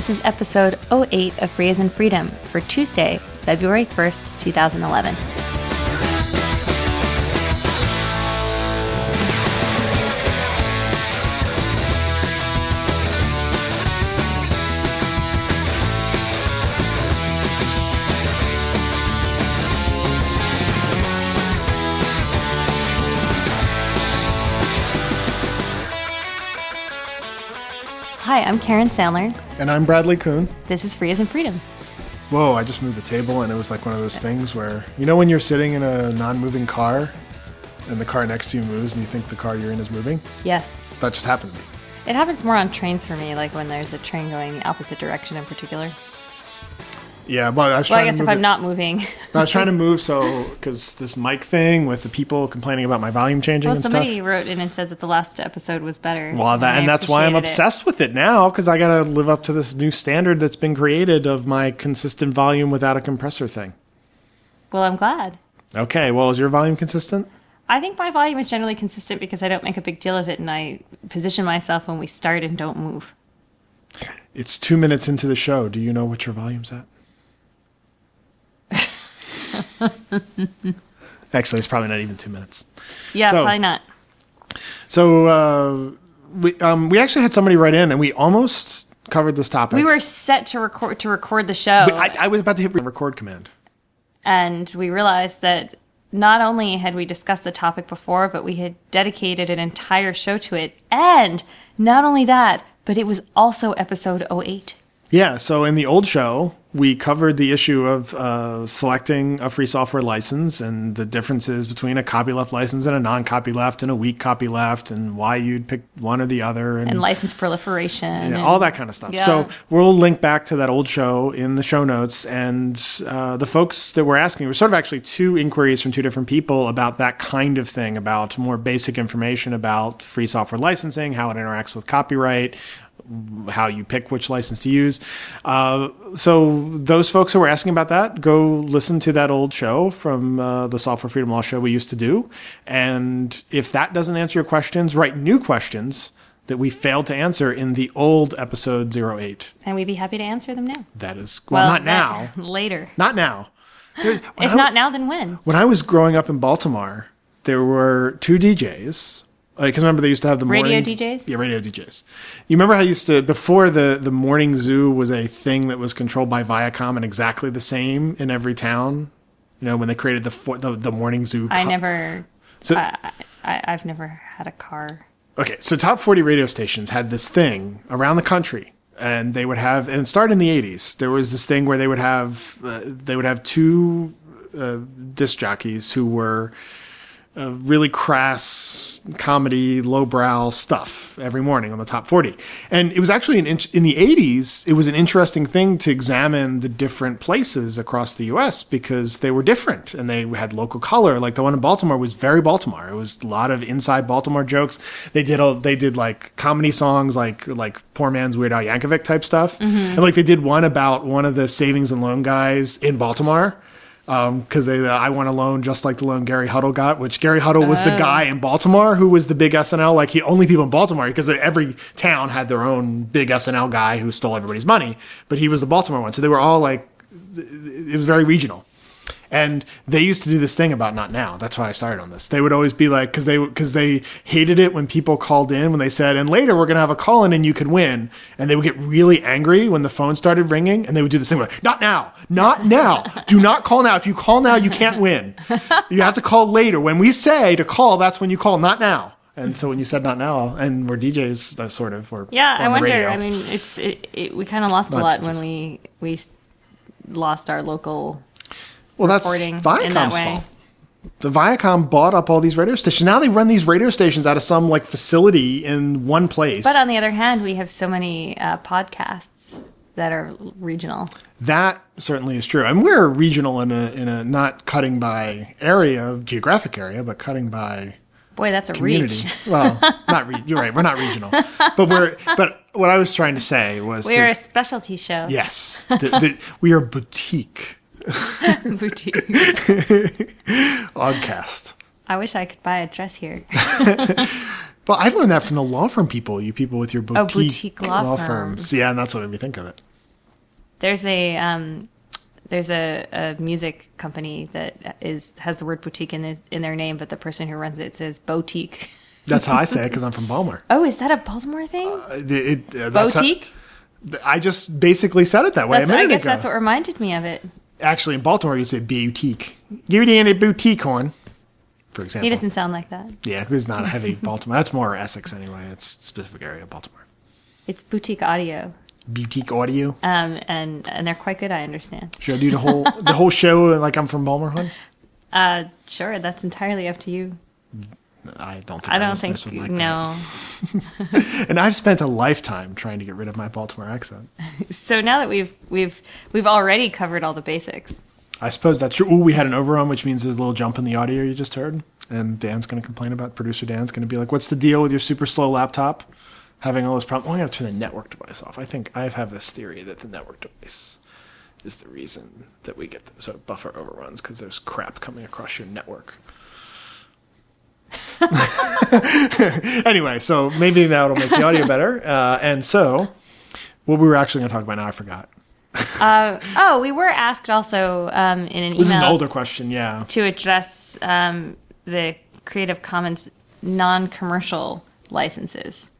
This is episode 08 of Free as in Freedom for Tuesday, February 1st, 2011. Hi, I'm Karen Sandler. And I'm Bradley Kuhn. This is Free as in Freedom. Whoa, I just moved the table and it was like one of those things where, you know, when you're sitting in a non moving car and the car next to you moves and you think the car you're in is moving? Yes. That just happened to me. It happens more on trains for me, like when there's a train going the opposite direction in particular. Yeah, but I was Well, I guess to if I'm it- not moving. I was trying to move so, because this mic thing with the people complaining about my volume changing Well, and somebody stuff. wrote in and said that the last episode was better. Well, that, I and that's why I'm appreciated it. obsessed with it now because I got to live up to this new standard that's been created of my consistent volume without a compressor thing. Well, I'm glad. Okay, well, is your volume consistent? I think my volume is generally consistent because I don't make a big deal of it and I position myself when we start and don't move. It's two minutes into the show. Do you know what your volume's at? Actually, it's probably not even two minutes. Yeah, So- probably not. So uh, we um, we actually had somebody write in, and we almost covered this topic. We were set to record to record the show, I, I was about to hit record command. and we realized that not only had we discussed the topic before, but we had dedicated an entire show to it. And not only that, but it was also episode 08. Yeah. So in the old show, we covered the issue of uh, selecting a free software license and the differences between a copyleft license and a non-copyleft and a weak copyleft and why you'd pick one or the other And license proliferation. Yeah, and- all that kind of stuff. Yeah. So we'll link back to that old show in the show notes. And uh, the folks that were asking were sort of actually two inquiries from two different people about that kind of thing, about more basic information about free software licensing, how it interacts with copyright, how you pick which license to use. Uh, so those folks who were asking about that, go listen to that old show from uh, the Software Freedom Law show we used to do. And if that doesn't answer your questions, write new questions that we failed to answer in the old episode 08. And we'd be happy to answer them now. That is, well, not now. later. Not now. If I- not now, then when? when I was growing up in Baltimore, there were two DJs. Because remember, they used to have the Radio DJs? Yeah, radio DJs. You remember how I used to before the the morning zoo was a thing that was controlled by Viacom and exactly the same in every town. You know, when they created the for, the, the morning zoo. I never. So I, I, I've never had a car. Okay, so top 40 radio stations had this thing around the country and they would have and it started in the 80s. There was this thing where they would have uh, they would have two uh, disc jockeys who were uh, really crass comedy, lowbrow stuff every morning on the top 40. And it was actually an int- in the 80s, it was an interesting thing to examine the different places across the US because they were different and they had local color. Like the one in Baltimore was very Baltimore. It was a lot of inside Baltimore jokes. They did all, they did like comedy songs like like Poor Man's Weird Al Yankovic type stuff. And like they did one about one of the savings and loan guys in Baltimore because they uh, I want a loan just like the loan Gary Huddle got, which Gary Huddle was the guy in Baltimore who was the big S&L. Like he only people in Baltimore because every town had their own big S&L guy who stole everybody's money, but he was the Baltimore one. So they were all like it was very regional. And they used to do this thing about not now. That's why I started on this. They would always be like, because they because they hated it when people called in when they said, and later we're gonna have a call in and you can win. And they would get really angry when the phone started ringing, and they would do this thing like, not now, not now, do not call now. If you call now, you can't win. You have to call later. When we say to call, that's when you call, not now. And so when you said not now, and we're DJs, uh, sort of, or Yeah, I wonder. radio. I mean, it's it, it, we kind of lost a lot when we we lost our local well, that's that Viacom's way. fault. the Viacom bought up all these radio stations. Now they run these radio stations out of some like facility in one place. But on the other hand, we have so many uh, podcasts that are regional. that certainly is true. And we're regional in a in a not cutting by area, geographic area, but cutting by Boy, that's a community. reach. well, not re- you're right. We're not regional, but we're. But what I was trying to say was We are a specialty show. yes, that- that we are boutique Boutique. podcast. I wish I could buy a dress here. Well, I've learned that from the law firm people. You people with your boutique, Oh, boutique law firms. Yeah, and that's what made me think of it. There's a um, there's a, a music company that is has the word boutique in the, in their name, but the person who runs it says boutique. That's how I say it because I'm from Baltimore. Oh, is that a Baltimore thing? It- it- uh, that's how- boutique. I just basically said it that way That's, a minute I guess ago. that's what reminded me of it. Actually, in Baltimore, you say boutique. Give me any boutique horn, for example. He doesn't sound like that. Yeah, who's not a heavy Baltimore. That's more Essex anyway. It's a specific area of Baltimore. It's boutique audio, Boutique audio. um, and and they're quite good. I understand. Should I do the whole the whole show like I'm from Baltimore? Hon? Uh, sure, that's entirely up to you. I don't think I don't think would like no. And I've spent a lifetime trying to get rid of my Baltimore accent. So now that we've we've we've already covered all the basics. I suppose that's true. Ooh, we had an overrun, which means there's a little jump in the audio you just heard. And Dan's going to complain about. Producer Dan's going to be like, "What's the deal with your super slow laptop? Having all this problem? Oh, I have to turn the network device off." I think I have this theory that the network device is the reason that we get the sort of buffer overruns because there's crap coming across your network. anyway, so maybe that'll make the audio better. Uh, and so, what we were actually going to talk about now, I forgot. Uh, oh, we were asked also um, in an This is an older question, yeah. to address um, the Creative Commons non-commercial licenses.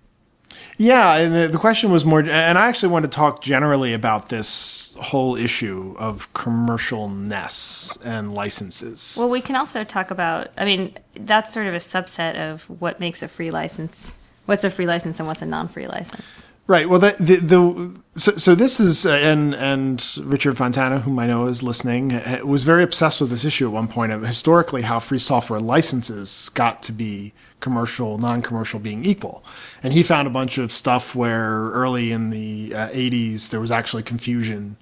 Yeah, and the, the question was more, and I actually want to talk generally about this whole issue of commercialness and licenses. Well, we can also talk about. I mean, that's sort of a subset of what makes a free license. What's a free license and what's a non-free license? Right. Well, the the, the so, so this is uh, and and Richard Fontana, whom I know is listening, was very obsessed with this issue at one point of historically how free software licenses got to be commercial, non-commercial being equal, and he found a bunch of stuff where early in the uh, '80s there was actually confusion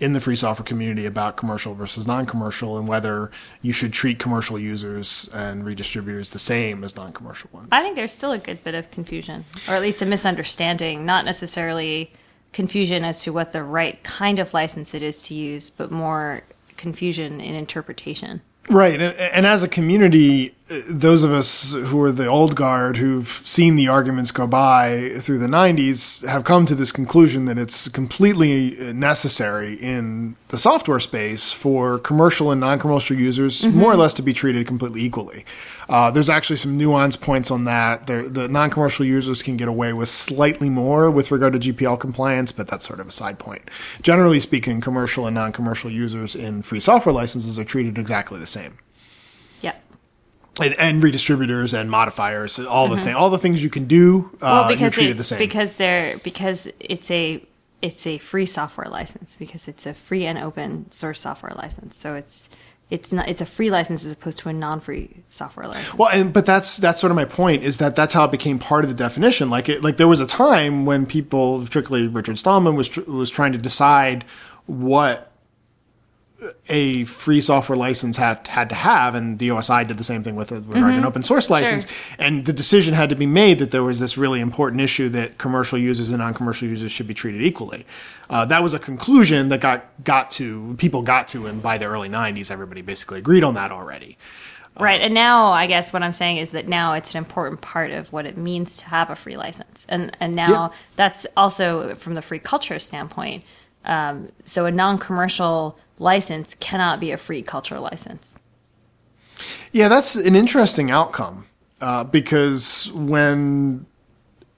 in the free software community about commercial versus non-commercial and whether you should treat commercial users and redistributors the same as non-commercial ones. I think there's still a good bit of confusion, or at least a misunderstanding, not necessarily confusion as to what the right kind of license it is to use, but more confusion in interpretation. Right. And, and as a community, those of us who are the old guard who've seen the arguments go by through the 90s have come to this conclusion that it's completely necessary in the software space for commercial and non commercial users more or less to be treated completely equally. Uh, there's actually some nuance points on that. The, the non commercial users can get away with slightly more with regard to GPL compliance, but that's sort of a side point. Generally speaking, commercial and non commercial users in free software licenses are treated exactly the same. And, and redistributors and modifiers, all the thing, all the things you can do. Uh, Mm-hmm. You're because treated it's the same. because they're because it's a it's a free software license because it's a free and open source software license. So it's it's not it's a free license as opposed to a non-free software license. well, and but that's that's sort of my point is that that's how it became part of the definition. Like it, like there was a time when people, particularly Richard Stallman, was tr- was trying to decide what a free software license had had to have, and the OSI did the same thing with, with regard to an open source license. And the decision had to be made that there was this really important issue that commercial users and non-commercial users should be treated equally. Uh, that was a conclusion that got got to people got to, and by the early '90s, everybody basically agreed on that already. Right. And now I guess what I'm saying is that now it's an important part of what it means to have a free license. And and now Yeah. that's also from the free culture standpoint. Um, so a non-commercial license cannot be a free culture license. Yeah, that's an interesting outcome uh, because when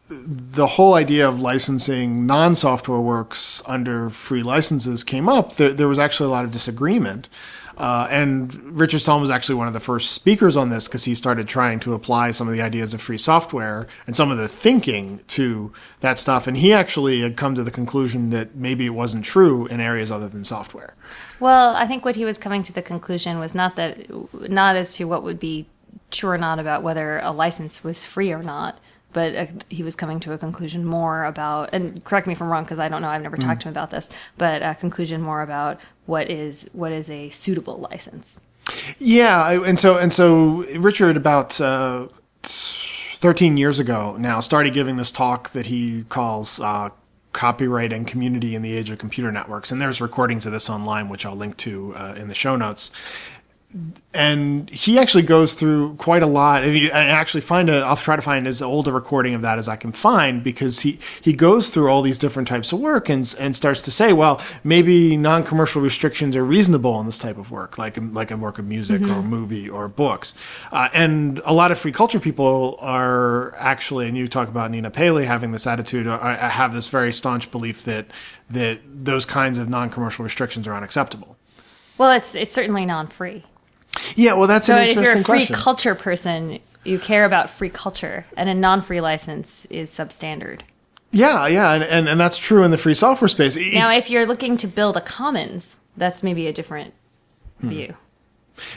the whole idea of licensing non-software works under free licenses came up, there, there was actually a lot of disagreement. Uh, and Richard Stallman was actually one of the first speakers on this because he started trying to apply some of the ideas of free software and some of the thinking to that stuff. And he actually had come to the conclusion that maybe it wasn't true in areas other than software. Well, I think what he was coming to the conclusion was not that not as to what would be true or not about whether a license was free or not, but uh, he was coming to a conclusion more about and correct me if I'm wrong because I don't know I've never talked to him about this, but a conclusion more about what is what is a suitable license. Yeah, I- and so and so Richard about uh, thirteen years ago now started giving this talk that he calls uh, "Copyright and Community in the Age of Computer Networks," and there's recordings of this online, which I'll link to uh, in the show notes. And he actually goes through quite a lot. And I actually find a, I'll try to find as old a recording of that as I can find because he, he goes through all these different types of work and, and starts to say, well, maybe non-commercial restrictions are reasonable in this type of work, like in, like in work of music or mm-hmm. movie or books. Uh, and a lot of free culture people are actually, and you talk about Nina Paley having this attitude, I, I have this very staunch belief that that those kinds of non-commercial restrictions are unacceptable. Well, it's it's certainly non-free. Yeah, well, that's So an if you're a free question. culture person, you care about free culture, and a non-free license is substandard. Yeah, yeah, and, and, and that's true in the free software space. It- Now, if you're looking to build a commons, that's maybe a different Hmm. view.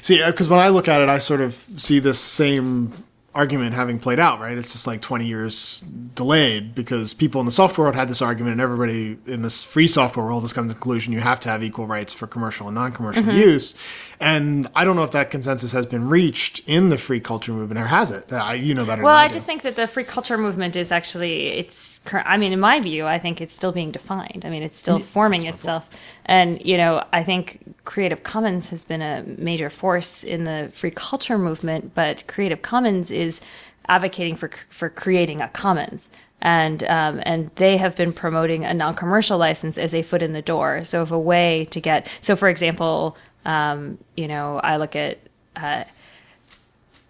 see, because when I look at it, I sort of see this same argument having played out, right? It's just like 20 years delayed because people in the software world had this argument, and everybody in this free software world has come to the conclusion you have to have equal rights for commercial and non-commercial Mm-hmm. use. And I don't know if that consensus has been reached in the free culture movement, or has it? Uh, you know better. Well, than I do. just think that the free culture movement is actually it's. I mean, in my view, I think it's still being defined. I mean, it's still forming itself, and you know, I think Creative Commons has been a major force in the free culture movement. But Creative Commons is advocating for for creating a commons. And um, and they have been promoting a non-commercial license as a foot in the door. So, if a way to get so, for example, um, you know, I look at uh,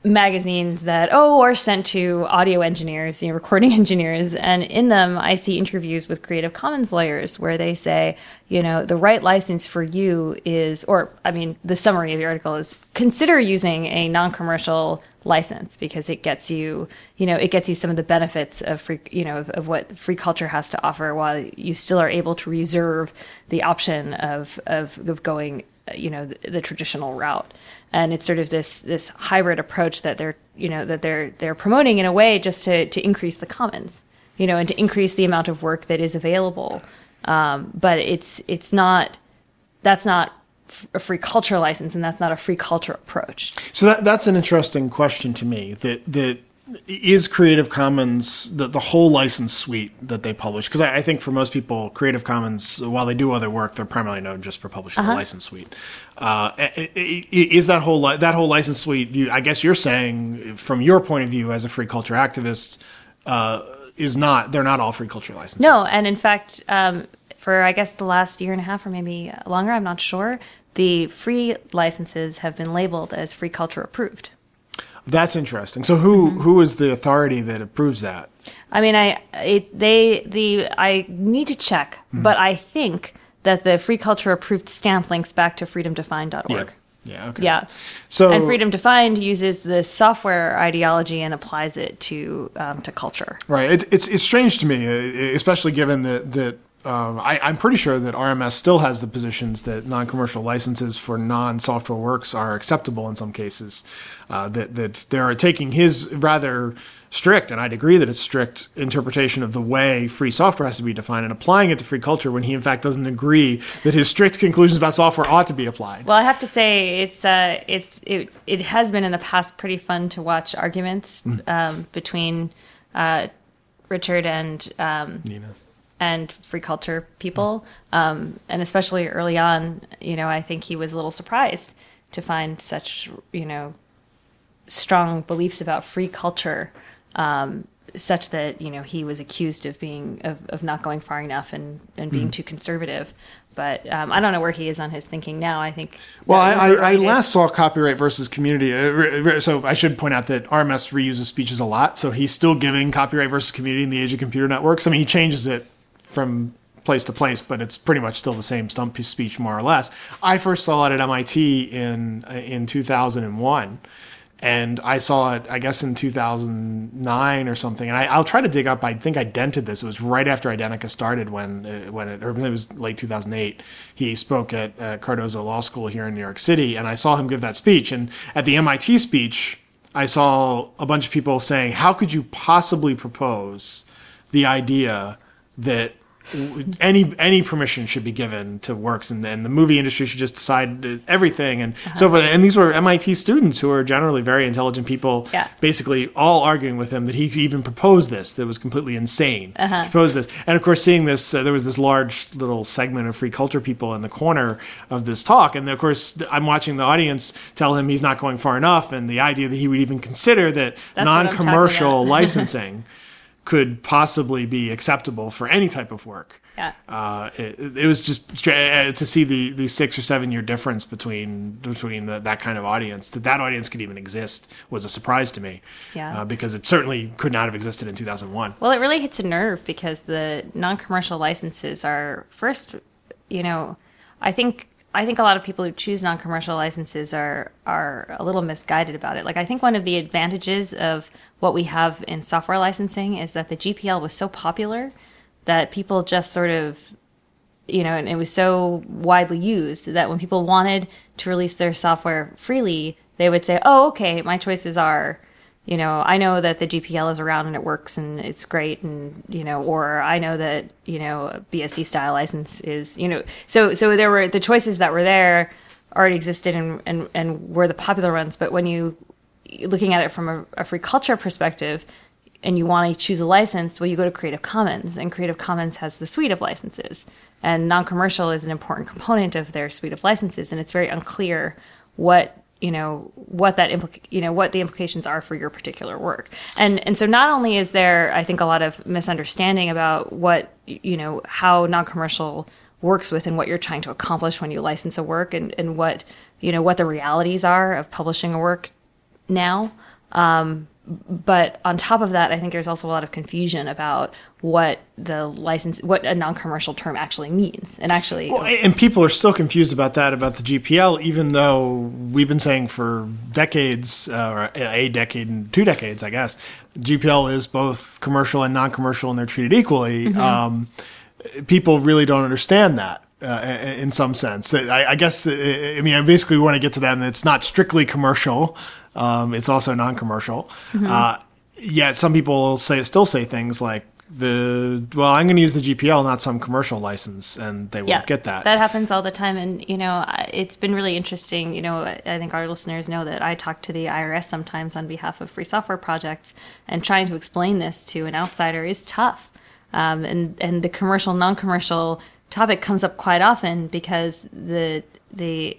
magazines that oh are sent to audio engineers you know recording engineers. And in them i see interviews with creative commons lawyers where they say you know the right license for you is or i mean the summary of the article is consider using a non-commercial license because it gets you you know it gets you some of the benefits of free you know of, of what free culture has to offer while you still are able to reserve the option of of, of going you know the, the traditional route and it's sort of this this hybrid approach that they're you know that they're they're promoting in a way just to to increase the commons you know and to increase the amount of work that is available um, but it's it's not that's not a free culture license and that's not a free culture approach So that that's an interesting question to me. That that is Creative Commons the, the whole license suite that they publish because I, I think for most people Creative Commons while they do other work they're primarily known just for publishing the license suite. Uh, is that whole li- that whole license suite? You, I guess you're saying from your point of view as a free culture activist uh, is not they're not all free culture licenses. no and in fact um, for i guess the last year and a half or maybe longer i'm not sure the free licenses have been labeled as free culture approved that's interesting. So who who is the authority that approves that? I mean, I it, they the I need to check, but I think that the free culture approved stamp links back to freedomdefined.org. Yeah. Okay. Yeah. So and Freedom Defined uses the software ideology and applies it to um, to culture. Right. It's it's, it's strange to me, uh, especially given that that um, I, I'm pretty sure that RMS still has the positions that non-commercial licenses for non-software works are acceptable in some cases. Uh, that that they're taking his rather strict, and I'd agree that it's strict interpretation of the way free software has to be defined and applying it to free culture when he in fact doesn't agree that his strict conclusions about software ought to be applied. Well, I have to say it's uh, it's it it has been in the past pretty fun to watch arguments um, between uh, Richard and um, Nina. And free culture people, um, and especially early on, you know, I think he was a little surprised to find such, you know, strong beliefs about free culture, um, such that you know he was accused of being of, of not going far enough and and being too conservative. But um, I don't know where he is on his thinking now. I think. Well, I, I, I last saw copyright versus community. Uh, so I should point out that RMS reuses speeches a lot. So he's still giving copyright versus community in the age of computer networks. I mean, he changes it from place to place, but it's pretty much still the same stump speech, more or less. I first saw it at MIT in uh, in 2001. And I saw it, I guess, in 2009 or something. And I, I'll try to dig up. I think I dented this. It was right after Identi.ca started when, uh, when it, or it was late 2008. He spoke at uh, Cardozo Law School here in New York City, and I saw him give that speech. And at the MIT speech, I saw a bunch of people saying, "How could you possibly propose the idea that any any permission should be given to works, and then the movie industry should just decide everything and so forth. And these were MIT students who are generally very intelligent people, Yeah. basically all arguing with him that he even proposed this. That was completely insane. Proposed this, and of course, seeing this, uh, there was this large little segment of free culture people in the corner of this talk, and of course, I'm watching the audience tell him he's not going far enough, and the idea that he would even consider that That's what I'm talking non-commercial licensing could possibly be acceptable for any type of work. Yeah. Uh, it, it was just uh, to see the, the six or seven year difference between between the, that kind of audience that that audience could even exist was a surprise to me. Yeah. Uh, because it certainly could not have existed in 2001. Well, it really hits a nerve because the non-commercial licenses are first, you know, I think I think a lot of people who choose non-commercial licenses are are a little misguided about it. Like I think one of the advantages of what we have in software licensing is that the GPL was so popular that people just sort of you know, and it was so widely used that when people wanted to release their software freely, they would say, "Oh, okay, my choices are, you know, I know that the GPL is around and it works and it's great, and you know, or I know that you know, BSD style license is, you know, so so there were the choices that were there already existed and and and were the popular ones, but when you looking at it from a, a free culture perspective, and you want to choose a license, well, you go to Creative Commons, and Creative Commons has the suite of licenses, and non-commercial is an important component of their suite of licenses, and it's very unclear what you know what that implica- you know what the implications are for your particular work, and and so not only is there, I think, a lot of misunderstanding about what you know how non-commercial works with and what you're trying to accomplish when you license a work, and and what you know what the realities are of publishing a work now. Um, but on top of that, I think there's also a lot of confusion about what the license, what a non-commercial term actually means, and actually, Well, and people are still confused about that about the GPL, even though we've been saying for decades, uh, or a decade and two decades, I guess, GPL is both commercial and non-commercial, and they're treated equally. Um, people really don't understand that. Uh, in some sense, I, I guess. uh, I mean, I basically want to get to that, and it's not strictly commercial. Um, it's also non-commercial. Uh, yet some people say still say things like the well, I'm going to use the GPL, not some commercial license, and they won't get that. That happens all the time, and you know, it's been really interesting. You know, I I think our listeners know that I talk to the IRS sometimes on behalf of free software projects, and trying to explain this to an outsider is tough. Um, and and the commercial non-commercial topic comes up quite often because the the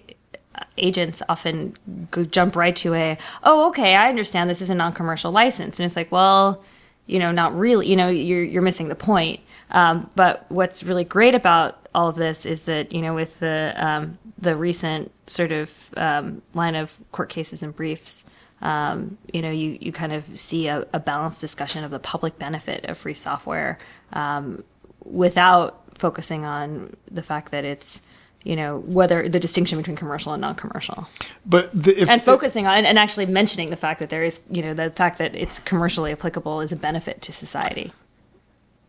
agents often go, jump right to a oh okay i understand this is a non-commercial license. And it's like well you know not really you know you're you're missing the point. Um, but what's really great about all of this is that you know with the um, the recent sort of um, line of court cases and briefs um, you know you you kind of see a, a balanced discussion of the public benefit of free software um, without focusing on the fact that it's you know whether the distinction between commercial and non-commercial. But the, if, and focusing on and actually mentioning the fact that there is you know the fact that it's commercially applicable is a benefit to society.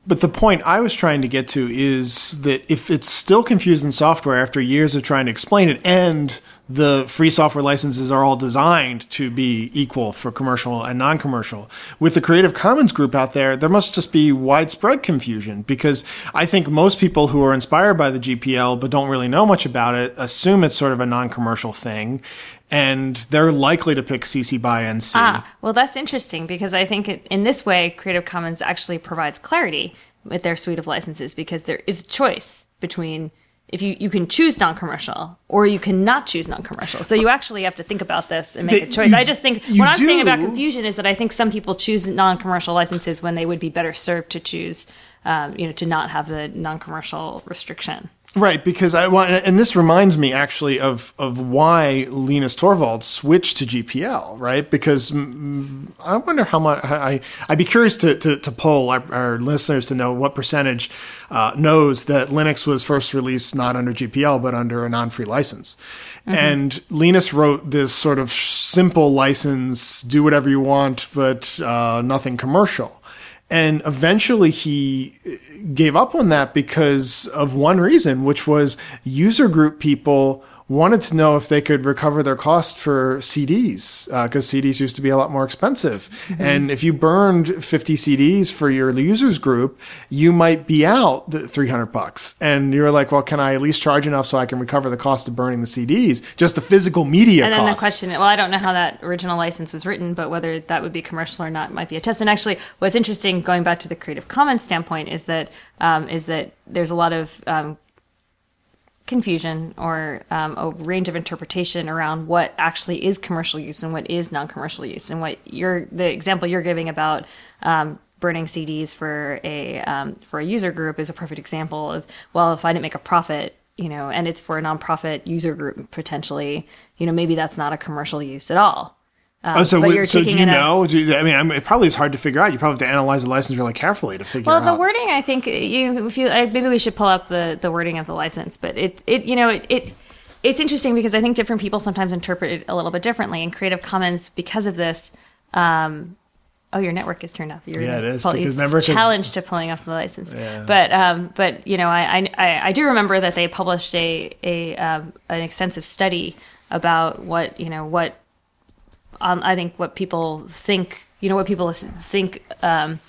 But the point I was trying to get to is that if it's still confused in software after years of trying to explain it, and the free software licenses are all designed to be equal for commercial and non commercial, with the Creative Commons group out there, there must just be widespread confusion because I think most people who are inspired by the GPL but don't really know much about it assume it's sort of a non commercial thing. And they're likely to pick CC by NC. Ah, well, that's interesting because I think it, in this way, Creative Commons actually provides clarity with their suite of licenses because there is a choice between if you, you can choose non-commercial or you cannot choose non-commercial. So you actually have to think about this and make a choice. you I just think what I'm saying about confusion is that I think some people choose non-commercial licenses when they would be better served to choose, um, you know, to not have the non-commercial restriction. Right, because I want, and this reminds me actually of of why Linus Torvalds switched to GPL, right? Because I wonder how much I I'd be curious to to, to poll our, our listeners to know what percentage uh, knows that Linux was first released not under GPL but under a non-free license. And Linus wrote this sort of simple license, do whatever you want, but uh, nothing commercial. And eventually he uh, gave up on that because of one reason, which was user group people wanted to know if they could recover their cost for CDs because uh, CDs used to be a lot more expensive. Mm-hmm. And if you burned 50 CDs for your users group, you might be out 300 bucks. And you're like, well, can I at least charge enough so I can recover the cost of burning the CDs? Just the physical media And then cost. the question, well, I don't know how that original license was written, but whether that would be commercial or not might be a test. And actually, what's interesting, going back to the Creative Commons standpoint, is that um, is that there's a lot of um, confusion or um, a range of interpretation around what actually is commercial use and what is non-commercial use. And what you're the example you're giving about um, burning CDs for a um, for a user group is a perfect example of well if I didn't make a profit you know and it's for a nonprofit user group potentially you know maybe that's not a commercial use at all um, oh, so, so do you know? Do you, I mean, I mean, it probably is hard to figure out. You probably have to analyze the license really carefully to figure well, out. Well, the wording, I think, you if you maybe we should pull up the the wording of the license, but it it you know it. it it's interesting because I think different people sometimes interpret it a little bit differently. In Creative Commons, because of this, um, oh, your network is turned off. You're yeah, it is. Pull, because remember, challenged to pulling up the license. Yeah. But um, but you know, I, I I do remember that they published a a um, an extensive study about what you know what um, I think what people think, you know, what people think um,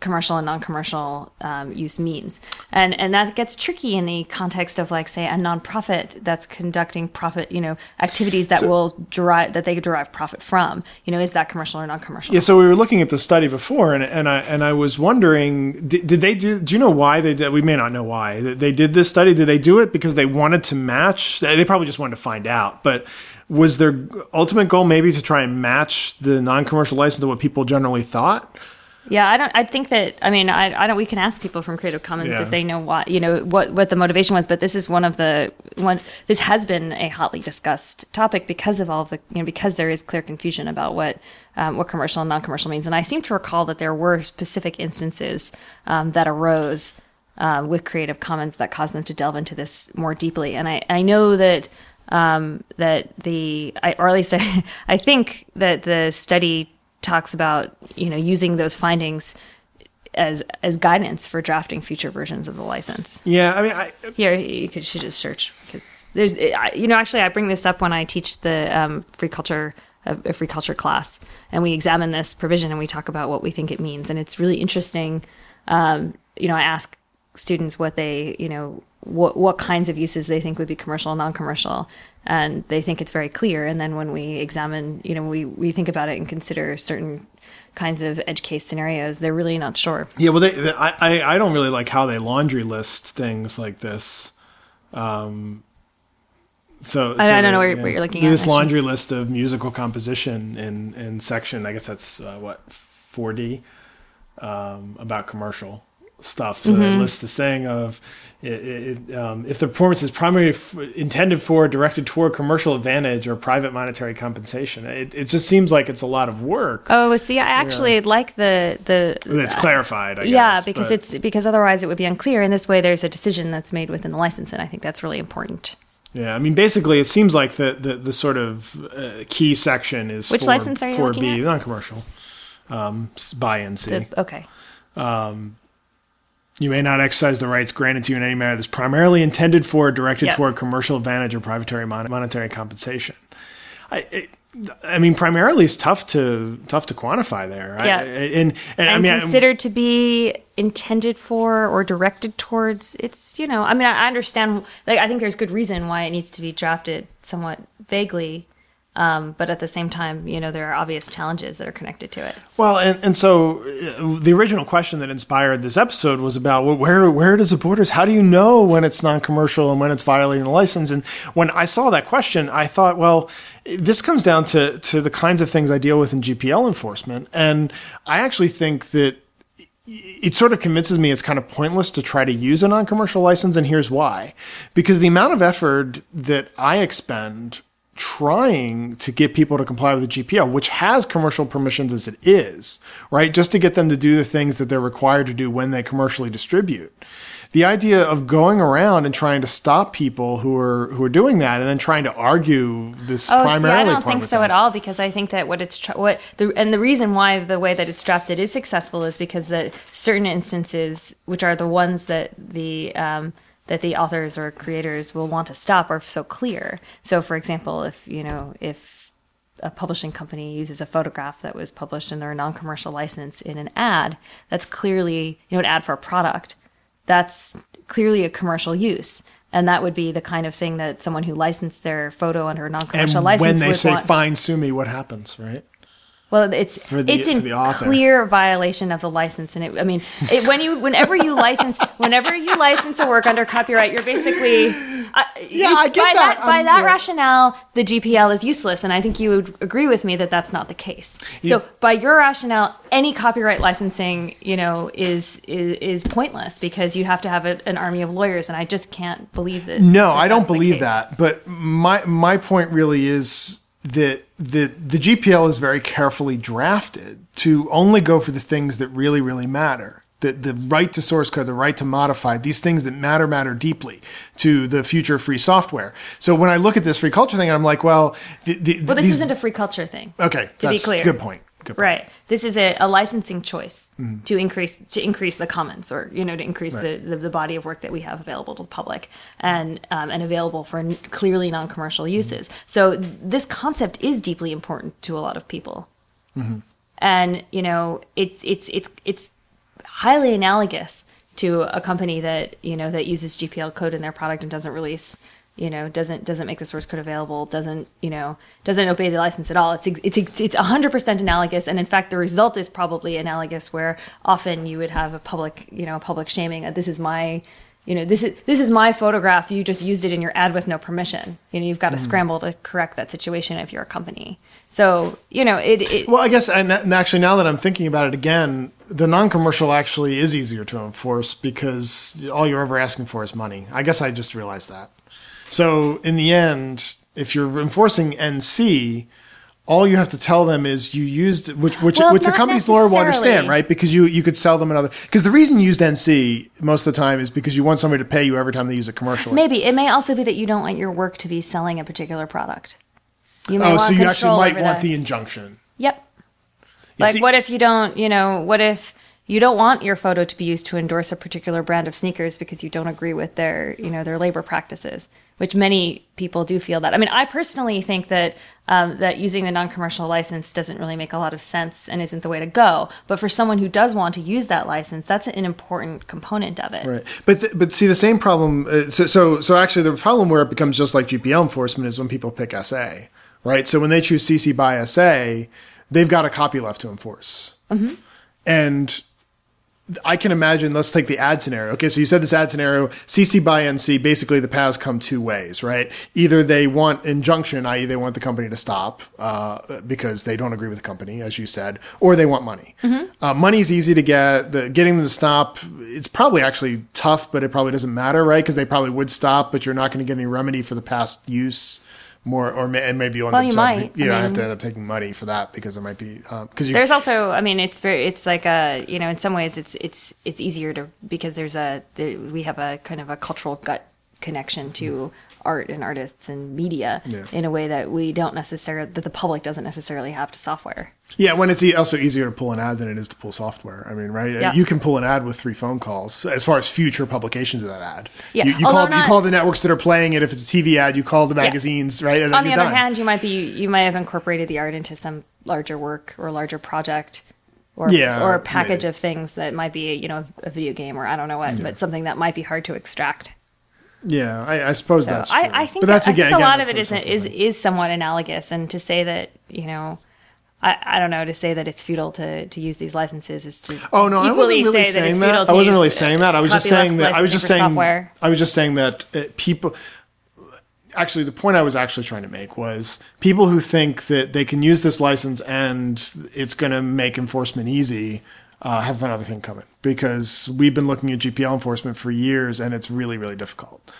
commercial and non-commercial um, use means, and and that gets tricky in the context of like say a nonprofit that's conducting profit, you know, activities that so, will derive that they derive profit from. You know, is that commercial or non-commercial? Yeah. So we were looking at the study before, and and I and I was wondering, did, did they do? Do you know why they did? We may not know why they did this study. Did they do it because they wanted to match? They probably just wanted to find out, but was their ultimate goal maybe to try and match the non-commercial license to what people generally thought? Yeah, I don't. I think that. I mean, I, I don't. We can ask people from Creative Commons yeah. if they know what you know what what the motivation was. But this is one of the one. This has been a hotly discussed topic because of all of the you know because there is clear confusion about what um, what commercial and non-commercial means. And I seem to recall that there were specific instances um, that arose uh, with Creative Commons that caused them to delve into this more deeply. And I I know that um, that the I, or at least I, I think that the study talks about you know using those findings as as guidance for drafting future versions of the license. Yeah, I mean, I, here you could should just search because there's you know actually I bring this up when I teach the um, free culture a free culture class and we examine this provision and we talk about what we think it means and it's really interesting. Um, you know, I ask students what they you know what what kinds of uses they think would be commercial and non-commercial. And they think it's very clear. And then when we examine you know we we think about it and consider certain kinds of edge case scenarios they're really not sure. Yeah well they, they i i don't really like how they laundry list things like this. Um so, I, so I don't know what, what you're looking at. This laundry list of musical composition in in section, I guess that's uh, what 4D um, about commercial stuff. So mm-hmm. it lists this thing of it, it, um, if the performance is primarily f- intended for, directed toward commercial advantage or private monetary compensation. It, it just seems like it's a lot of work. Oh, see, I actually yeah. like the the. It's clarified. I yeah, guess, because but. it's because otherwise it would be unclear. In this way, there's a decision that's made within the license, and I think that's really important. Yeah, I mean, basically, it seems like the the, the sort of uh, key section is which for, license are you looking B, at? Non-commercial, um, by NC. The, okay. Um, you may not exercise the rights granted to you in any manner that's primarily intended for, or directed yep. toward commercial advantage or privatary monetary compensation. I, it, I mean, primarily it's tough to tough to quantify there. Yeah, I, and, and, and I mean, considered to be intended for or directed towards. It's you know, I mean, I understand. Like, I think there's good reason why it needs to be drafted somewhat vaguely. Um, but at the same time, you know, there are obvious challenges that are connected to it. Well, and, and so uh, the original question that inspired this episode was about well, where where does the borders? How do you know when it's non-commercial and when it's violating the license? And when I saw that question, I thought, well, this comes down to to the kinds of things I deal with in GPL enforcement, and I actually think that it sort of convinces me it's kind of pointless to try to use a non-commercial license and here's why because the amount of effort that i expend trying to get people to comply with the GPL, which has commercial permissions as it is, right? Just to get them to do the things that they're required to do when they commercially distribute. The idea of going around and trying to stop people who are who are doing that, and then trying to argue this oh, primarily. See, I don't think so them. at all because I think that what it's tra- what the and the reason why the way that it's drafted is successful is because that certain instances, which are the ones that the um, that the authors or creators will want to stop are so clear. So, for example, if you know if a publishing company uses a photograph that was published under a non-commercial license in an ad, that's clearly you know an ad for a product. That's clearly a commercial use. And that would be the kind of thing that someone who licensed their photo under a non-commercial And license when they would say want. fine, sue me, what happens, right? Well, it's the- it's in for the clear violation of the license, and it, I mean, it, when you whenever you license whenever you license a work under copyright, you're basically uh, Yeah, I get by that. By Um, that yeah. rationale, the GPL is useless, and I think you would agree with me that that's not the case. So, by your rationale, any copyright licensing, you know, is is, is pointless because you have to have a, an army of lawyers, and I just can't believe that. No, that I don't believe that. But my my point really is that the the GPL is very carefully drafted to only go for the things that really really matter. The, the right to source code, the right to modify, these things that matter matter deeply to the future of free software. So when I look at this free culture thing, I'm like, well, the, the, Well, this these, isn't a free culture thing. okay. to be that's clear. a good point. Right. This is a, a licensing choice Mm-hmm. to increase to increase the commons or you know to increase the, the, the body of work that we have available to the public and um, and available for n- clearly non-commercial Mm-hmm. uses. So this concept is deeply important to a lot of people. Mm-hmm. And you know, it's it's it's it's highly analogous to a company that you know that uses GPL code in their product and doesn't release you know doesn't doesn't make the source code available doesn't you know doesn't obey the license at all. It's it's it's 100% analogous. And in fact the result is probably analogous where often you would have a public you know public shaming this is my you know this is this is my photograph. You just used it in your ad with no permission. You know you've got to hmm. scramble to correct that situation if you're a company. So you know it, it Well, I guess, and actually, now that I'm thinking about it again, the non-commercial actually is easier to enforce because all you're ever asking for is money. I guess I just realized that. So in the end, if you're enforcing NC, all you have to tell them is you used which which Well, which the company's lawyer will understand, right? Because you you could sell them another because the reason you used NC most of the time is because you want somebody to pay you every time they use a commercial. Maybe it may also be that you don't want your work to be selling a particular product. You may oh, want so you actually might want that. the injunction. Yep. You Like, see- what if you don't? You know, what if you don't want your photo to be used to endorse a particular brand of sneakers because you don't agree with their, you know, their labor practices? Which many people do feel that. I mean, I personally think that um, that using the non-commercial license doesn't really make a lot of sense and isn't the way to go. But for someone who does want to use that license, that's an important component of it. Right, but th- but see the same problem. Uh, so so so actually, the problem where it becomes just like GPL enforcement is when people pick SA, right? So when they choose CC by SA, they've got a copy left to enforce, mm-hmm. and I can imagine. Let's take the ad scenario. Okay, so you said this ad scenario: CC by NC. Basically, the paths come two ways, right? Either they want injunction, i.e., they want the company to stop uh, because they don't agree with the company, as you said, or they want money. Uh, money's easy to get. The getting them to stop, it's probably actually tough, but it probably doesn't matter, right? Because they probably would stop, but you're not going to get any remedy for the past use. More or may, and maybe you'll end Well, up you might. You I know, have to end up taking money for that because there might be um, because you There's also, I mean, it's very, it's like a, you know, in some ways, it's it's it's easier to because there's a we have a kind of a cultural gut connection to art and artists and media Yeah. in a way that we don't necessarily that the public doesn't necessarily have to software. Yeah, when it's e- also easier to pull an ad than it is to pull software. I mean, right? Yeah. You can pull an ad with three phone calls as far as future publications of that ad. Yeah, You, you call you call the networks that are playing it. If it's a TV ad, you call the magazines, right? And then On the other done. hand, you might be you might have incorporated the art into some larger work or larger project. Or, Yeah, or a package maybe. of things that might be, you know, a video game or I don't know what, but something that might be hard to extract. Yeah, I, I suppose So that's true. I, I think, but that's I again, think a lot of it is is is somewhat analogous, and to say that you know, I, I don't know to say that it's futile to, to use these licenses is to Oh no, I wasn't really say that saying it's that. I wasn't really saying that. I was just saying that. I was just saying. software. I was just saying that uh, people. Actually, the point I was actually trying to make was people who think that they can use this license and it's going to make enforcement easy uh, have another thing coming because we've been looking at GPL enforcement for years and it's really, really difficult.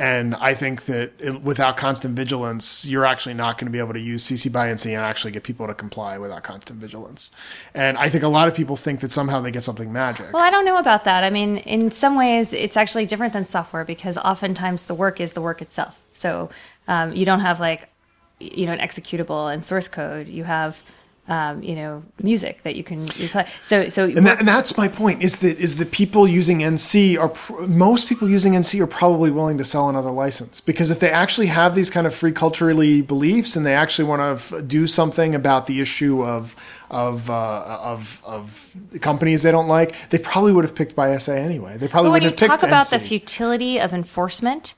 And I think that it, without constant vigilance, you're actually not going to be able to use CC by NC and actually get people to comply without constant vigilance. And I think a lot of people think that somehow they get something magic. Well, I don't know about that. I mean, in some ways, it's actually different than software because oftentimes the work is the work itself. So um, you don't have like, you know, an executable and source code. You have um, you know, music that you can you play. So, so And, that, and that's my point is that is that people using NC are pr- most people using NC are probably willing to sell another license because if they actually have these kind of free culturally beliefs and they actually want to f- do something about the issue of of uh, of of companies they don't like, they probably would have picked BySA anyway. They probably would have picked When you talk about NC. the futility of enforcement,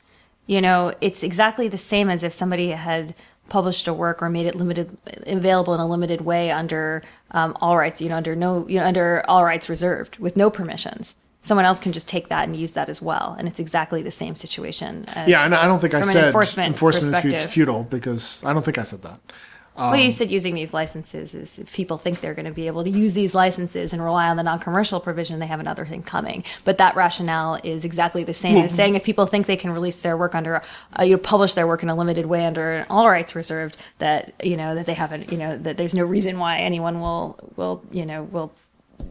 you know, it's exactly the same as if somebody had published a work or made it limited available in a limited way under um, all rights, you know, under no, you know, under all rights reserved with no permissions. Someone else can just take that and use that as well, and it's exactly the same situation. As, yeah, and I don't think I said enforcement enforcement is futile because I don't think I said that. Well, you said using these licenses is if people think they're going to be able to use these licenses and rely on the non-commercial provision, they have another thing coming. But that rationale is exactly the same as saying if people think they can release their work under, uh, you know, publish their work in a limited way under an all rights reserved, that you know that they haven't, you know, that there's no reason why anyone will will you know will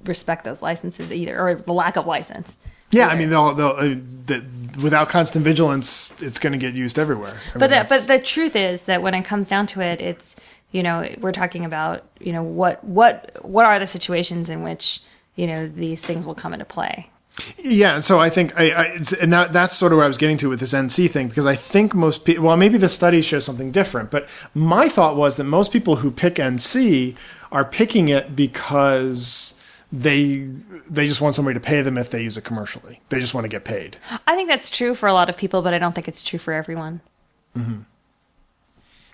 respect those licenses either or the lack of license. Yeah, I mean, they'll, they'll, uh, the, without constant vigilance, it's going to get used everywhere. I but mean, the, but the truth is that when it comes down to it, it's you know we're talking about you know what what what are the situations in which you know these things will come into play. Yeah, so I think I, I it's, and that, that's sort of where I was getting to with this NC thing because I think most people, well, maybe the study shows something different, but my thought was that most people who pick NC are picking it because they they just want somebody to pay them if they use it commercially. They just want to get paid. I think that's true for a lot of people, but I don't think it's true for everyone. Mm-hmm.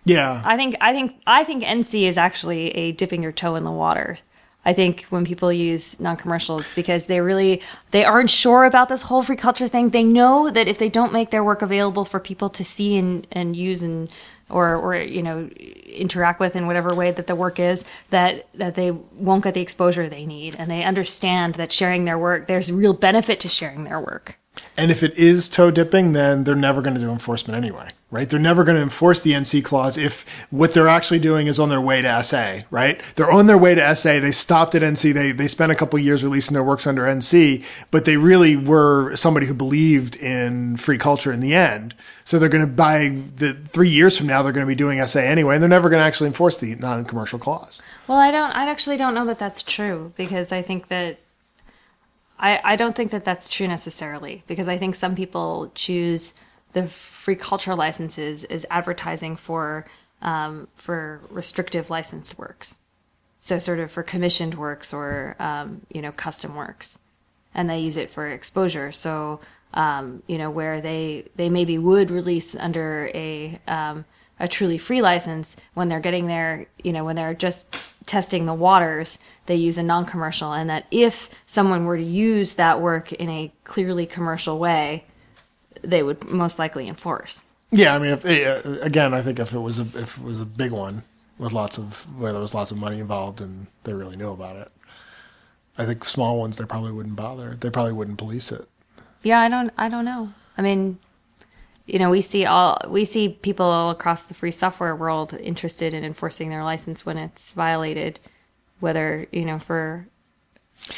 Yeah, I think I think I think NC is actually a dipping your toe in the water. I think when people use non-commercial, it's because they really they aren't sure about this whole free culture thing. They know that if they don't make their work available for people to see and, and use and or or you know interact with in whatever way that the work is, that that they won't get the exposure they need, and they understand that sharing their work, there's real benefit to sharing their work. and if it is toe dipping, then they're never going to do enforcement anyway, right? They're never going to enforce the NC clause if what they're actually doing is on their way to SA, right? They're on their way to SA. They stopped at NC. They they spent a couple years releasing their works under NC, but they really were somebody who believed in free culture in the end. So they're going to by the three years from now they're going to be doing SA anyway, and they're never going to actually enforce the non-commercial clause. Well, I don't. I actually don't know that that's true because I think that I I don't think that that's true necessarily because I think some people choose the free culture licenses is advertising for um, for restrictive licensed works, so sort of for commissioned works or um, you know custom works, and they use it for exposure. So um, you know where they they maybe would release under a um, a truly free license when they're getting their you know when they're just testing the waters they use a non-commercial. And that if someone were to use that work in a clearly commercial way they would most likely enforce Yeah, I mean, if, uh, again, I think if it was a if it was a big one with lots of where there was lots of money involved and they really knew about it, I think small ones they probably wouldn't bother. They probably wouldn't police it. yeah i don't i don't know i mean you know we see all we see people all across the free software world interested in enforcing their license when it's violated whether you know for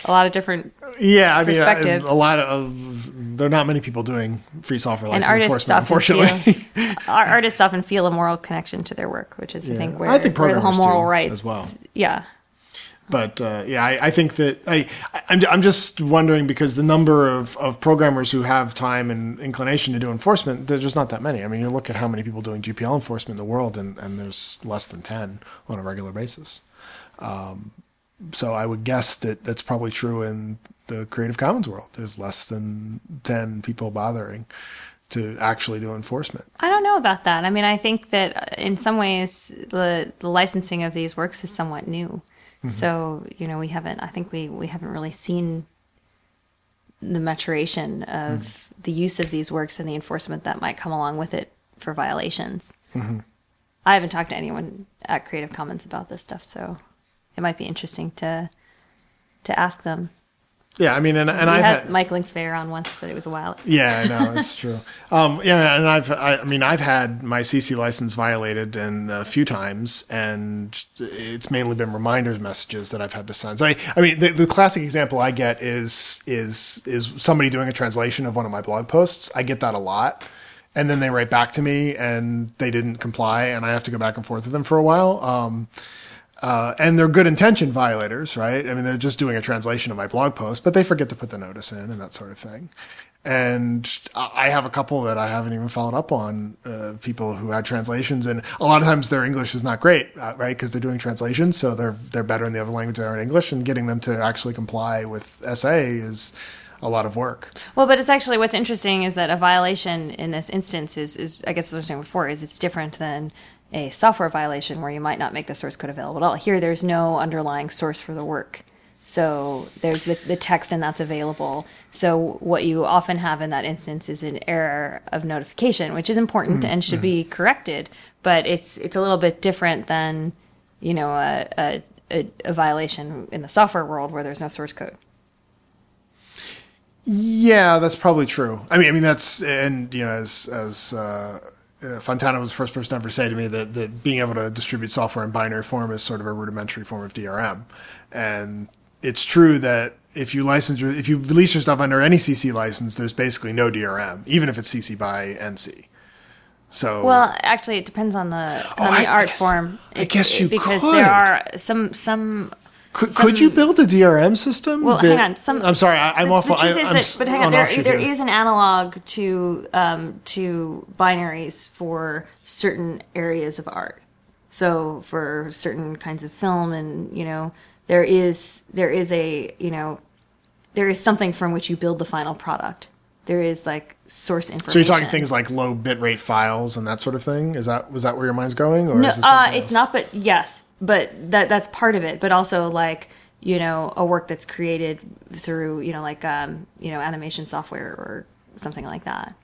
a lot of different Yeah, I mean, I- a lot of there are not many people doing free software and license artists enforcement, often unfortunately. feel, our artists often feel a moral connection to their work, which is I think where, I think where the whole moral rights as well. Yeah, but uh, yeah, I, I think that I, I I'm, I'm just wondering because the number of, of programmers who have time and inclination to do enforcement, there's just not that many. I mean, you look at how many people doing GPL enforcement in the world, and, and there's less than ten on a regular basis. Um, so I would guess that that's probably true in the Creative Commons world. There's less than ten people bothering to actually do enforcement. I don't know about that. I mean, I think that uh, in some ways the the licensing of these works is somewhat new. Mm-hmm. So you know, we haven't. I think we we haven't really seen the maturation of Mm-hmm. the use of these works and the enforcement that might come along with it for violations. Mm-hmm. I haven't talked to anyone at Creative Commons about this stuff, so it might be interesting to to ask them. Yeah, I mean, and and I had Mike Linksvayer on once, but it was a while. Yeah, I know it's true. Um, yeah, and I've, I, I mean, I've had my CC license violated and a few times, and it's mainly been reminders messages that I've had to send. So I, I mean, the, the classic example I get is is is somebody doing a translation of one of my blog posts. I get that a lot, and then they write back to me and they didn't comply, and I have to go back and forth with them for a while. Um, Uh, and they're good intention violators, right? I mean, they're just doing a translation of my blog post, but they forget to put the notice in and that sort of thing. And I have a couple that I haven't even followed up on, uh, people who had translations, and a lot of times their English is not great, uh, right? Because they're doing translations, so they're they're better in the other language than in English, and getting them to actually comply with SA is a lot of work. Well, but it's actually what's interesting is that a violation in this instance is, is I guess as I was saying before, is it's different than a software violation where you might not make the source code available at all. Here, there's no underlying source for the work. So there's the, the text and that's available. So what you often have in that instance is an error of notification, which is important and should be corrected. But it's it's a little bit different than you know a, a, a, a violation in the software world where there's no source code. Yeah, that's probably true. I mean, I mean that's and you know as as uh, uh, Fontana was the first person to ever say to me that that being able to distribute software in binary form is sort of a rudimentary form of DRM, and it's true that if you license your, if you release your stuff under any CC license, there's basically no DRM, even if it's CC by NC. So Well, actually, it depends on the on Oh, the I art guess- form. I guess you could. because could. there are some some. Could, could you build a DRM system? Well, that- hang on. Some. I'm sorry, I, I'm the, off. The truth I, is I'm that, but hang on there, there here. is an analog to um, to binaries for certain areas of art. So for certain kinds of film, and you know, there is there is a you know, there is something from which you build the final product. There is like source information. So you're talking things like low bitrate files and that sort of thing. Is that was that where your mind's going, or No, is it uh, it's not. But yes, but that that's part of it. But also like you know a work that's created through you know like um, you know animation software or something like that,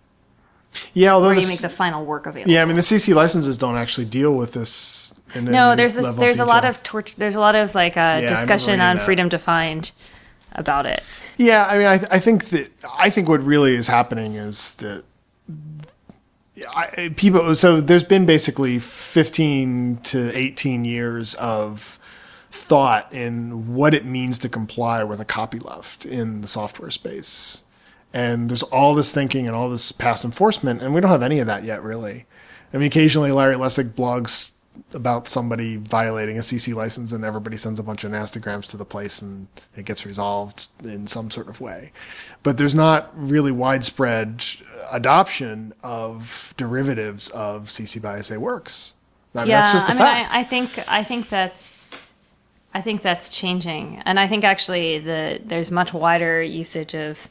Yeah, although where you make the final work available. yeah, I mean the CC licenses don't actually deal with this. In no, there's this, there's a lot of torture. There's a lot of like uh, remember discussion on that. freedom defined about it. Yeah, I mean, I, I think that I think what really is happening is that I, people. So there's been basically 15 to 18 years of thought in what it means to comply with a copyleft in the software space, and there's all this thinking and all this past enforcement, and we don't have any of that yet, really. I mean, occasionally Larry Lessig blogs about somebody violating a CC license, and everybody sends a bunch of nastygrams to the place, and it gets resolved in some sort of way. But there's not really widespread adoption of derivatives of CC by SA works. I mean, yeah, that's just the I mean, fact. I, I think I think that's I think that's changing, and I think actually the there's much wider usage of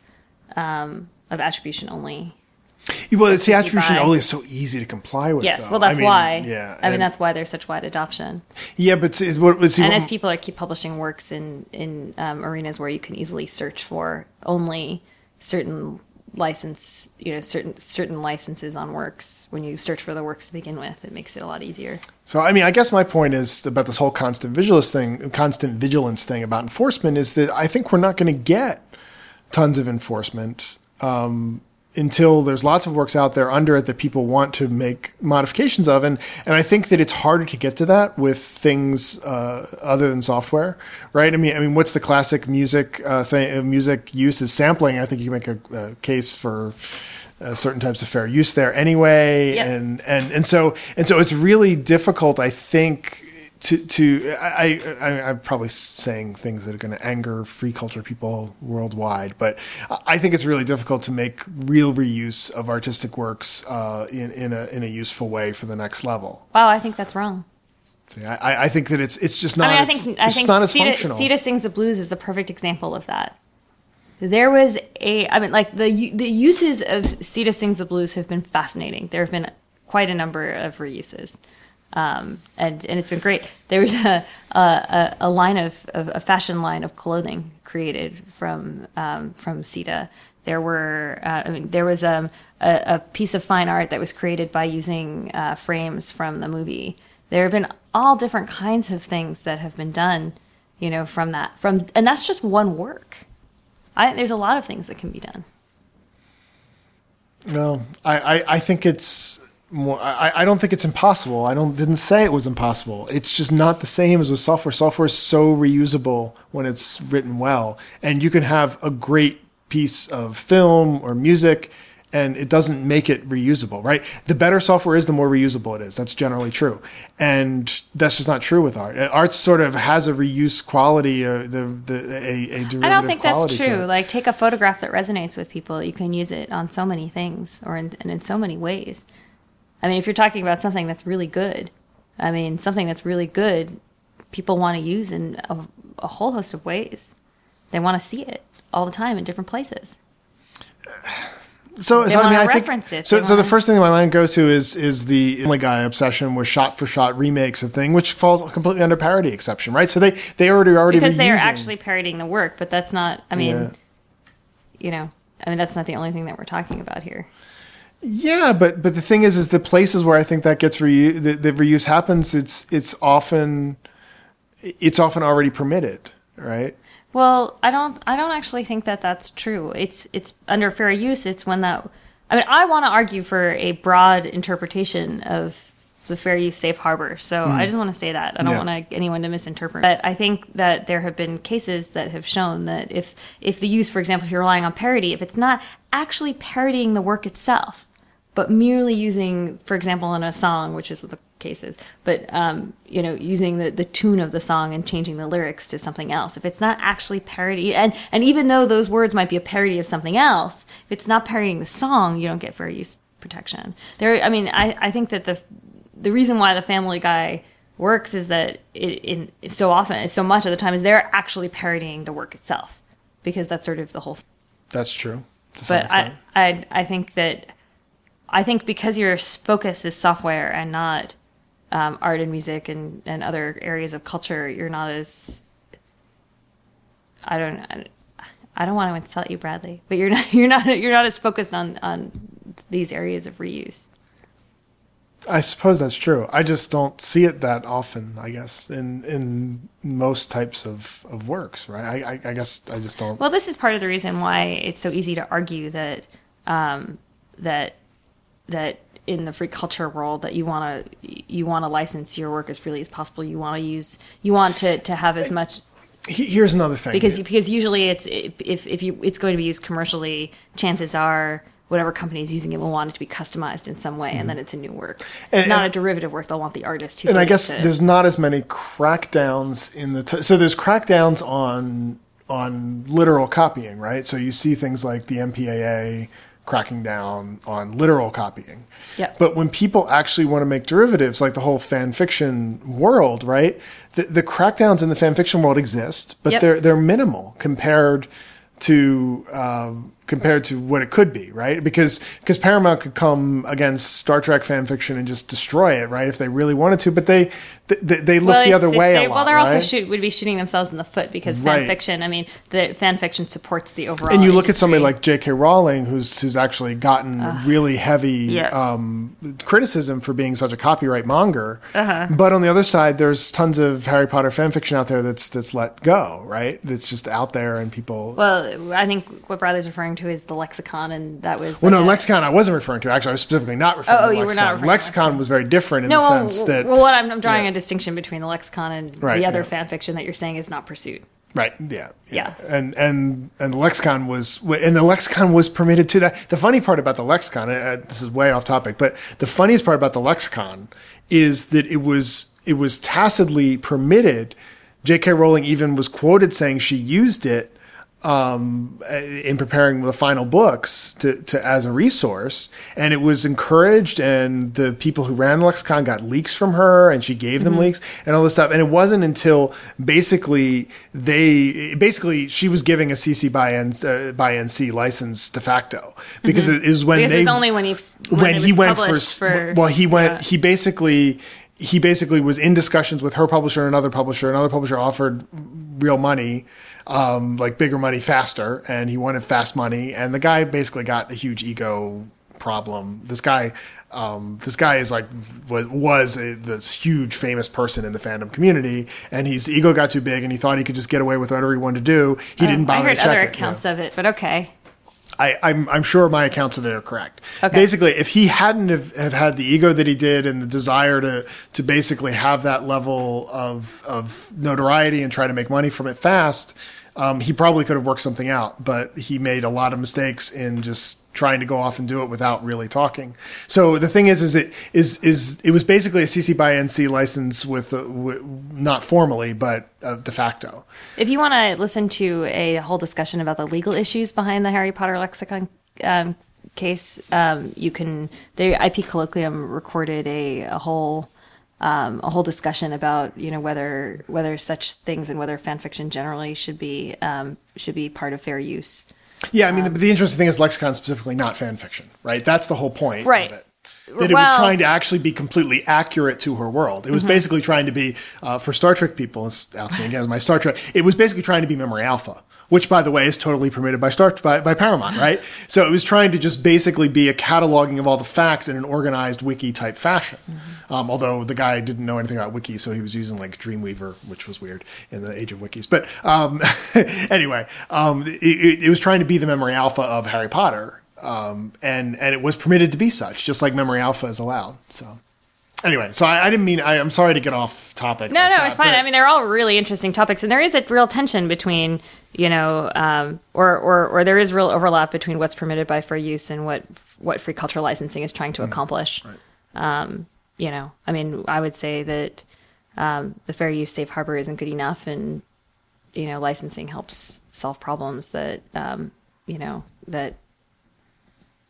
um, of attribution only. Well, it's the attribution only is so easy to comply with. Yes, though. well, that's I mean, why. Yeah, I mean, that's why there's such wide adoption. yeah, but see, what, see, and as people are keep publishing works in in um, arenas where you can easily search for only certain license, you know, certain certain licenses on works. When you search for the works to begin with, it makes it a lot easier. So I mean, I guess my point is about this whole constant vigilance thing, constant vigilance thing about enforcement is that I think we're not going to get tons of enforcement um, until there's lots of works out there under it that people want to make modifications of, and and I think that it's harder to get to that with things uh, other than software, right? I mean, I mean, what's the classic music uh, thing? uh, Music use is sampling. I think you can make a, a case for uh, certain types of fair use there anyway, Yep. and and and so and so it's really difficult, I think. To, to I, I I'm probably saying things that are going to anger free culture people worldwide, but I think it's really difficult to make real reuse of artistic works uh, in in a in a useful way for the next level. Wow, I think that's wrong. See, I, I think that it's it's just not I mean, I as, think I it's think not as Sita, functional. Sita sings the blues is the perfect example of that. There was a, I mean, like the the uses of Sita sings the blues have been fascinating. There have been quite a number of reuses, um, and and it's been great. There was a a, a line of, of a fashion line of clothing created from um, from Sita. There were, uh, I mean, there was um, a, a piece of fine art that was created by using uh, frames from the movie. There have been all different kinds of things that have been done, you know, from that. From and that's just one work. I, there's a lot of things that can be done. No, I, I, I think it's more. I, I don't think it's impossible. I don't didn't say it was impossible. It's just not the same as with software. Software is so reusable when it's written well, and you can have a great piece of film or music, and it doesn't make it reusable, right? The better software is, the more reusable it is. That's generally true, and that's just not true with art. Art sort of has a reuse quality, uh, the the a, a derivative I don't think that's true. Like, take a photograph that resonates with people. You can use it on so many things, or in, and in so many ways. I mean, if you're talking about something that's really good, I mean, something that's really good, people want to use in a, a whole host of ways. They want to see it all the time in different places. So, so I mean, I think it. so. They So the wanna- first thing that my mind goes to is is the Family Guy obsession with shot for shot remakes of thing, which falls completely under parody exception, right? So they they already already because they are actually parodying the work, but that's not. I mean, Yeah. you know, I mean that's not the only thing that we're talking about here. Yeah, but but the thing is, is the places where I think that gets reuse, the, the reuse happens. It's it's often it's often already permitted, right? Well, I don't. I don't actually think that that's true. It's it's under fair use. It's when that. I mean, I want to argue for a broad interpretation of the fair use safe harbor. So hmm. I just want to say that I don't. Yeah. want anyone to misinterpret. But I think that there have been cases that have shown that if if the use, for example, if you're relying on parody, if it's not actually parodying the work itself, but merely using, for example, in a song, which is what the case is, but um, you know, using the, the tune of the song and changing the lyrics to something else. If it's not actually parody, and and even though those words might be a parody of something else, if it's not parodying the song, you don't get fair use protection. There, I mean, I, I think that the the reason why the Family Guy works is that it, in so often, so much of the time, is they're actually parodying the work itself, because that's sort of the whole Thing. That's true. but I. I I think that I think because your focus is software and not um, art and music and, and other areas of culture, you're not as I don't I, don't want to insult you, Bradley, but you're not you're not you're not as focused on on these areas of reuse. I suppose that's true. I just don't see it that often. I guess in in most types of, of works, right? I, I, I guess I just don't. Well, this is part of the reason why it's so easy to argue that um, that that in the free culture world that you want to you want to license your work as freely as possible. You want to use you want to, to have as much Here's another thing. because because usually it's if if you it's going to be used commercially, chances are whatever company is using it will want it to be customized in some way, and then it's a new work, Mm-hmm. And- not and- a derivative work. They'll want the artist who. and I guess to- there's not as many crackdowns in the t- so there's crackdowns on on literal copying, right? So you see things like the MPAA cracking down on literal copying. Yep. But when people actually want to make derivatives, like the whole fan fiction world, right? The, the crackdowns in the fan fiction world exist, but Yep. they're they're minimal compared to um, compared to what it could be, right? Because because Paramount could come against Star Trek fan fiction and just destroy it, right? If they really wanted to, but they they, they look Well, the other way they- lot. well, they're also shoot, would be shooting themselves in the foot because Right. fan fiction. I mean, the fan fiction supports the overall. and you look at somebody like J.K. Rowling, who's who's actually gotten really heavy Yeah. um, criticism for being such a copyright monger. Uh-huh. But on the other side, there's tons of Harry Potter fan fiction out there that's that's let go, right? That's just out there, and people. Well, I think what Bradley's referring to is the lexicon, and that was. well, no, a- lexicon I wasn't referring to. Actually, I was specifically not referring Oh, oh, to you were lexicon. not referring to lexicon was very different in No, the well, sense that well, what I'm, I'm drawing yeah. a distinction between the lexicon and Right, the other yeah. fan fiction that you're saying is not pursued. Right. Yeah, Yeah. And and and the lexicon was and the lexicon was permitted to that. The funny part about the lexicon, uh, this is way off topic, but the funniest part about the lexicon is that it was it was tacitly permitted. J.K. Rowling even was quoted saying she used it um, in preparing the final books to, to as a resource, and it was encouraged. And the people who ran the lexicon got leaks from her, and she gave them leaks and all this stuff. And it wasn't until basically they basically she was giving a CC by N, uh, by NC license de facto because it is when Because they it's only when he when, when he went for, for well he went yeah. he basically he basically was in discussions with her publisher and another publisher another publisher offered real money um, like bigger money faster and he wanted fast money and the guy basically got a huge ego problem this guy um, this guy is like was, was a, this huge famous person in the fandom community and his ego got too big and he thought he could just get away with whatever he wanted to do he didn't Oh, I heard to check other it, you know. accounts of it, but okay. I, I'm, I'm sure my accounts of it are correct. Okay. Basically, if he hadn't have, have had the ego that he did and the desire to to basically have that level of of notoriety and try to make money from it fast, um, he probably could have worked something out, but he made a lot of mistakes in just trying to go off and do it without really talking. So the thing is, is it is is it was basically a CC by NC license with, uh, not formally, but uh, de facto. If you want to listen to a whole discussion about the legal issues behind the Harry Potter lexicon um, case, um, you can. The IP Colloquium recorded a, a whole um, a whole discussion about you know whether whether such things and whether fan fiction generally should be um, should be part of fair use. Yeah, I mean, the, the interesting thing is lexicon specifically, not fan fiction, right? That's the whole point, Right. Of it. That it was trying to actually be completely accurate to her world. It was basically trying to be uh, for Star Trek people. It's out to me again as my Star Trek. It was basically trying to be memory alpha, which, by the way, is totally permitted by Star by, by Paramount, right? so it was trying to just basically be a cataloging of all the facts in an organized wiki type fashion. Um, although the guy didn't know anything about wiki, so he was using like Dreamweaver, which was weird in the age of wikis. But um, anyway, um, it, it, it was trying to be the memory alpha of Harry Potter, um, and and it was permitted to be such, just like memory alpha is allowed. So anyway, so I, I didn't mean I, I'm sorry to get off topic. No, like no, that, it's fine. I mean, they're all really interesting topics, and there is a real tension between, you know, um, or, or or there is real overlap between what's permitted by fair use and what what free cultural licensing is trying to accomplish. Um, you know, I mean, I would say that um, the fair use safe harbor isn't good enough, and you know, licensing helps solve problems that um, you know that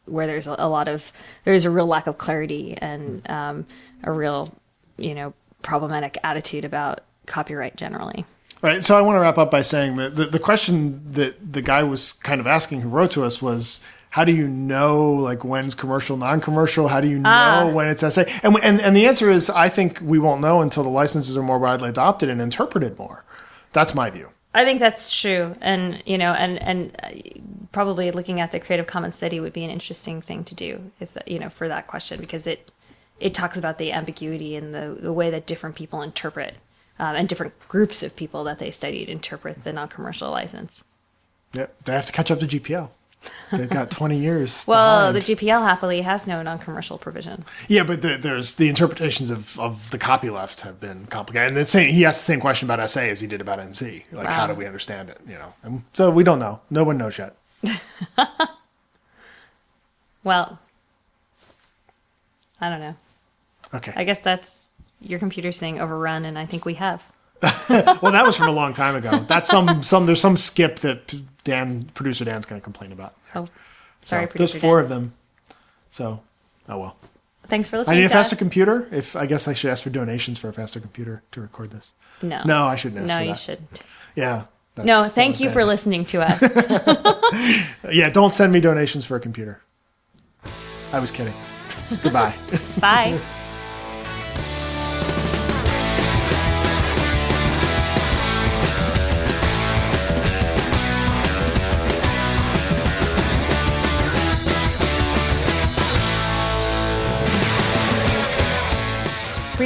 where there's a, lot of there's a real lack of clarity and um, a real you know problematic attitude about copyright generally. Right. So I want to wrap up by saying that the, the question that the guy was kind of asking who wrote to us was, how do you know like when's commercial, non-commercial? How do you know Ah. when it's SA? And, and and the answer is, I think we won't know until the licenses are more widely adopted and interpreted more. That's my view. I think that's true, and you know, and and uh, probably looking at the Creative Commons study would be an interesting thing to do if you know for that question because it it talks about the ambiguity and the the way that different people interpret um, and different groups of people that they studied interpret the non-commercial license. Yep. They have to catch up to GPL. They've got 20 years. Well, behind. the GPL happily has no non-commercial provision. Yeah, but the, there's the interpretations of, of the copyleft have been complicated. And the same, he asked the same question about SA as he did about NC. Like, how do we understand it? You know, and so we don't know. No one knows yet. Well, I don't know. Okay. I guess that's your computer saying overrun, and I think we have. well, that was from a long time ago. That's some some. There's some skip that Dan, producer Dan's going to complain about. Oh, So sorry, there's four Dan. of them. So, oh well. Thanks for listening. I need a faster computer. If I guess I should ask for donations for a faster computer to record this. No, No, I shouldn't ask No, for you shouldn't. Yeah. that's- No, thank you bad. for listening to us. Yeah, don't send me donations for a computer. I was kidding. Goodbye. Bye.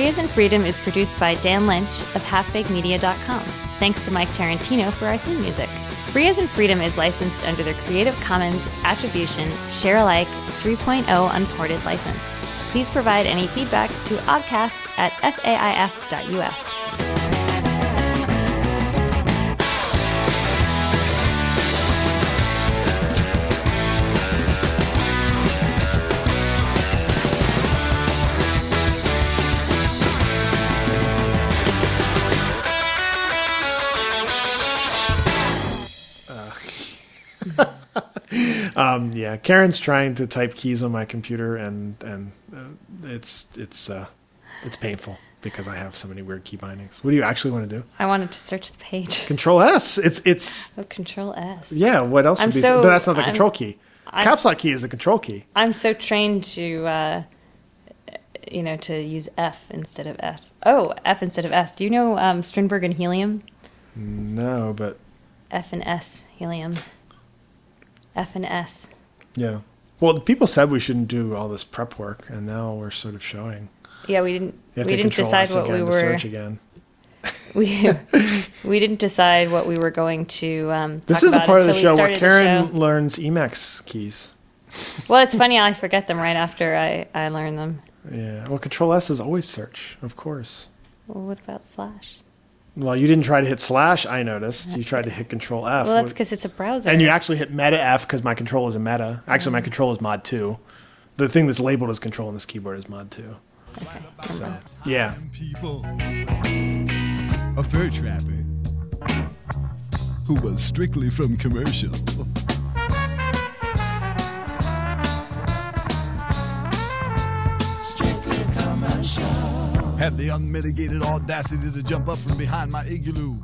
Free as in Freedom is produced by Dan Lynch of halfbakemedia.com. Thanks to Mike Tarantino for our theme music. Free as in Freedom is licensed under the Creative Commons Attribution Share Alike 3.0 Unported license. Please provide any feedback to oggcast at faif.us. Um, yeah, Karen's trying to type keys on my computer, and and uh, it's it's uh, it's painful because I have so many weird key bindings. What do you actually want to do? I wanted to search the page. Control S. It's it's Oh, Control S. yeah. What else I'm would be? so- but that's not the I'm- control key. I'm- Caps lock key is the control key. I'm so trained to, uh, you know, to use F instead of F. Oh, F instead of S. Do you know um, Strindberg and helium? No, but F and S helium. F and S. yeah. Well, people said we shouldn't do all this prep work, and now we're sort of showing. Yeah, we didn't. We didn't decide what we were. search again. We we didn't decide what we were going to. Um, This is the part of the show where Karen show. learns Emacs keys. Well, it's funny. I forget them right after I I learn them. Yeah. Well, Control S is always search, of course. Well, what about slash? Well, you didn't try to hit slash. I noticed you tried to hit Control F. Well, that's because it's a browser. and you actually hit Meta F because my control is a Meta. Actually, my mm. control is Mod two. The thing that's labeled as Control on this keyboard is Mod two. okay. So yeah, people. A fur trapper who was strictly from commercial. Had the unmitigated audacity to jump up from behind my igloo.